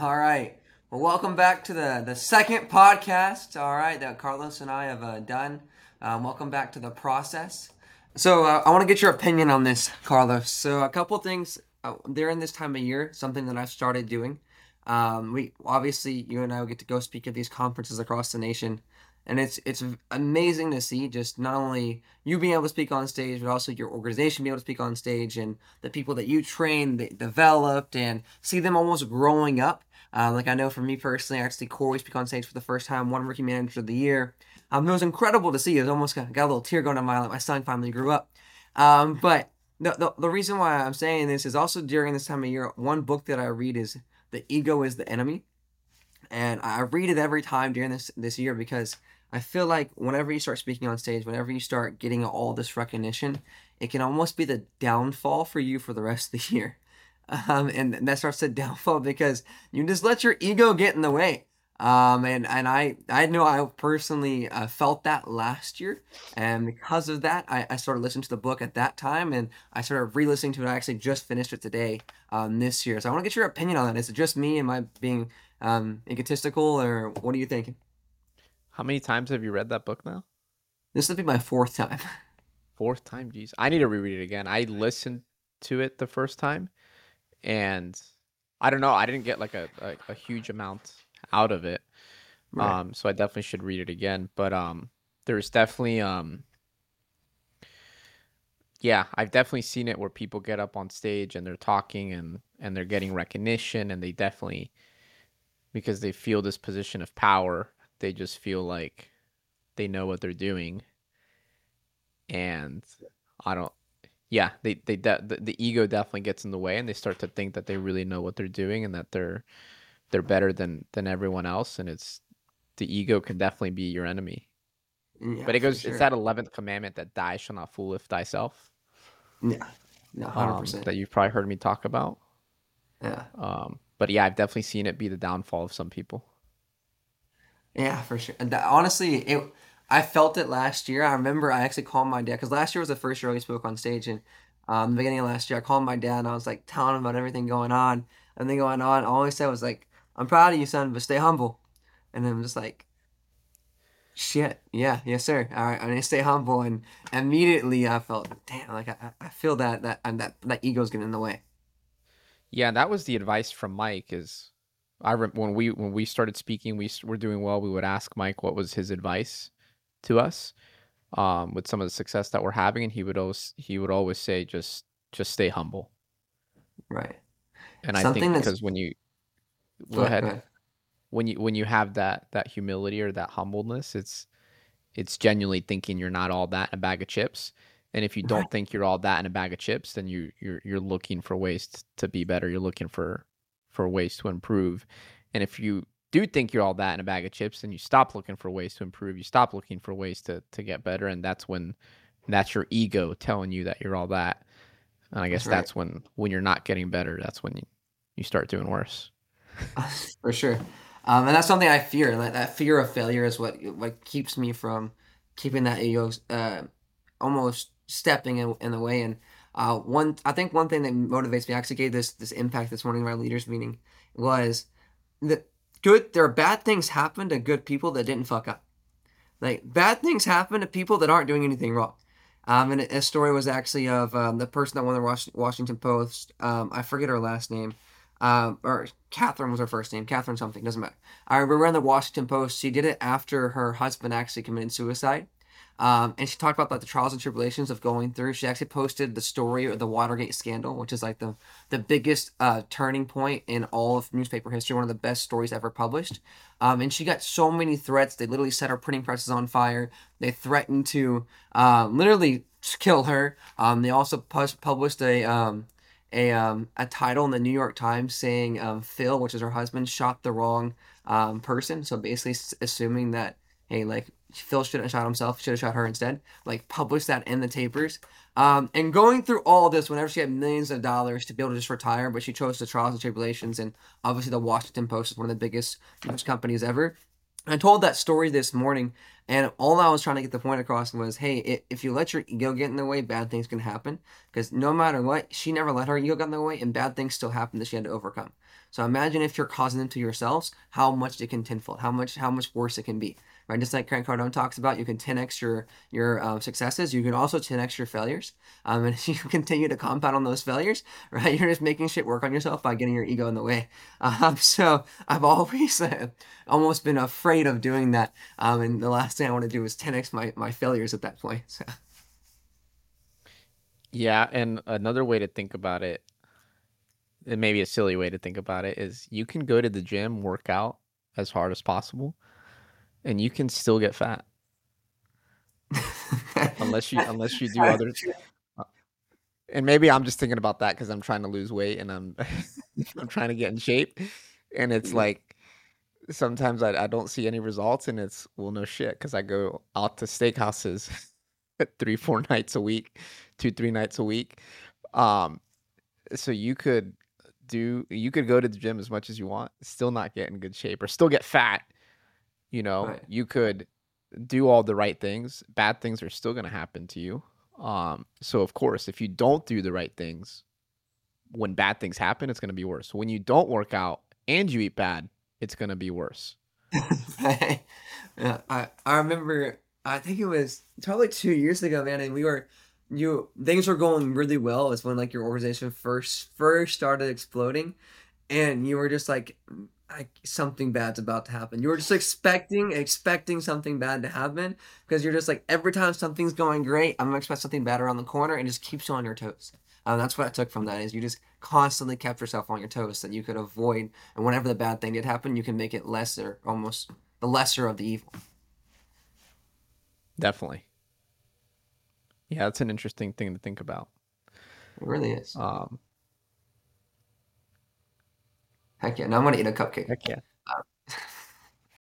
All right. Well, welcome back to the the second podcast. All right, that Carlos and I have uh, done. Um, welcome back to the process. So uh, I want to get your opinion on this, Carlos. So a couple things uh, during this time of year, something that I've started doing. Um, we obviously you and I will get to go speak at these conferences across the nation, and it's it's amazing to see just not only you being able to speak on stage, but also your organization being able to speak on stage, and the people that you train developed, and see them almost growing up. Uh, like I know for me personally, I actually Corey speak on stage for the first time, one rookie manager of the year. Um, it was incredible to see. It was almost got, got a little tear going down my eye. My son finally grew up. Um, but the, the, the reason why I'm saying this is also during this time of year, one book that I read is The Ego is the Enemy. And I read it every time during this this year because I feel like whenever you start speaking on stage, whenever you start getting all this recognition, it can almost be the downfall for you for the rest of the year. Um, and that starts to downfall because you just let your ego get in the way. Um, and, and I, I know I personally uh, felt that last year. And because of that, I, I started listening to the book at that time and I started re listening to it. I actually just finished it today um, this year. So I want to get your opinion on that. Is it just me? Am I being um, egotistical or what are you thinking? How many times have you read that book now? This will be my fourth time. Fourth time? Jeez. I need to reread it again. I listened to it the first time and I don't know. I didn't get like a, a, a huge amount out of it. Right. Um, so I definitely should read it again. But um, there's definitely um, yeah, I've definitely seen it where people get up on stage and they're talking and and they're getting recognition and they definitely because they feel this position of power, they just feel like they know what they're doing. And I don't yeah, they they de- the, the ego definitely gets in the way and they start to think that they really know what they're doing and that they're they're better than than everyone else. And it's the ego can definitely be your enemy. Yeah, but it goes sure. it's that 11th commandment that thou shall not fooleth thyself. Yeah no, 100% um, that you've probably heard me talk about. Yeah. Um but yeah i've definitely seen it be the downfall of some people. Yeah for sure. And honestly it i felt it last year i remember i actually called my dad because last year was the first year i spoke on stage and um, the beginning of last year i called my dad and i was like telling him about everything going on and then going on all he said was like I'm proud of you, son, but stay humble. And I'm just like, shit, yeah, yes, sir. All right, I need to stay humble. And immediately I felt, damn, like I, I feel that that and that that ego's getting in the way. Yeah, that was the advice from Mike. Is I re- when we when we started speaking, we were doing well. We would ask Mike what was his advice to us um, with some of the success that we're having, and he would always he would always say just just stay humble. Right. And Something I think because when you go ahead. ahead. When you when you have that that humility or that humbleness, it's it's genuinely thinking you're not all that in a bag of chips. And if you don't right. think you're all that in a bag of chips, then you you're you're looking for ways to be better. You're looking for for ways to improve. And if you do think you're all that in a bag of chips, and you stop looking for ways to improve. You stop looking for ways to to get better, and that's when that's your ego telling you that you're all that. And I guess that's, that's when when you're not getting better, that's when you, you start doing worse. for sure. Um, and that's something I fear. Like that fear of failure is what what keeps me from keeping that ego uh, almost stepping in, in the way. And uh, one, I think one thing that motivates me. I actually gave this this impact this morning in our leaders meeting was that good. There are bad things happen to good people that didn't fuck up. Like bad things happen to people that aren't doing anything wrong. Um, and a story was actually of um, the person that won the Washington Post. Um, I forget her last name um, or Catherine was her first name, Catherine something, doesn't matter. I remember in the Washington Post, she did it after her husband actually committed suicide. Um, and she talked about like the trials and tribulations of going through. She actually posted the story of the Watergate scandal, which is like the the biggest uh, turning point in all of newspaper history, one of the best stories ever published. Um, and she got so many threats. They literally set her printing presses on fire. They threatened to uh, literally kill her. Um, they also pu- published a um, a um, a title in the New York Times saying Phil, which is her husband, shot the wrong person. So basically, assuming that hey, like Phil shouldn't have shot himself, should have shot her instead. Like publish that in the tapers. Um, and going through all this, whenever she had millions of dollars to be able to just retire, but she chose the trials and tribulations, and obviously the Washington Post is one of the biggest news companies ever. I told that story this morning, and all I was trying to get the point across was, hey, if you let your ego get in the way, bad things can happen. Because no matter what, she never let her ego get in the way, and bad things still happen that she had to overcome. So imagine if you're causing them to yourselves, how much it can tenfold, how much how much worse it can be right? Just like Grant Cardone talks about, you can 10x your your um, successes. You can also 10x your failures, um, and if you continue to compound on those failures, right, you're just making shit work on yourself by getting your ego in the way. Um, so I've always uh, almost been afraid of doing that, um, and the last thing I want to do is 10x my my failures at that point. So. Yeah, and another way to think about it, and maybe a silly way to think about it, is you can go to the gym, work out as hard as possible, and you can still get fat. Unless you unless you do other and maybe i'm just thinking about that because i'm trying to lose weight and i'm i'm trying to get in shape and it's like sometimes I, I don't see any results and it's well no shit because i go out to steakhouses three four nights a week two three nights a week um so you could do you could go to the gym as much as you want still not get in good shape or still get fat you know, right. you could do all the right things. Bad things are still going to happen to you. Um, so of course, if you don't do the right things, when bad things happen, it's going to be worse. When you don't work out and you eat bad, it's going to be worse. yeah, I I remember. I think it was probably two years ago, man, and we were you things were going really well. Was when like your organization first first started exploding, and you were just like like something bad's about to happen. You were just expecting expecting something bad to happen because you're just like every time something's going great, I'm gonna expect something bad around the corner and just keeps you on your toes. Um, that's what I took from that is you just constantly kept yourself on your toes that you could avoid and whenever the bad thing did happen, you can make it lesser, almost the lesser of the evil. Definitely. Yeah, that's an interesting thing to think about. It really is. Um, Heck yeah! Now I'm gonna eat a cupcake. Heck yeah!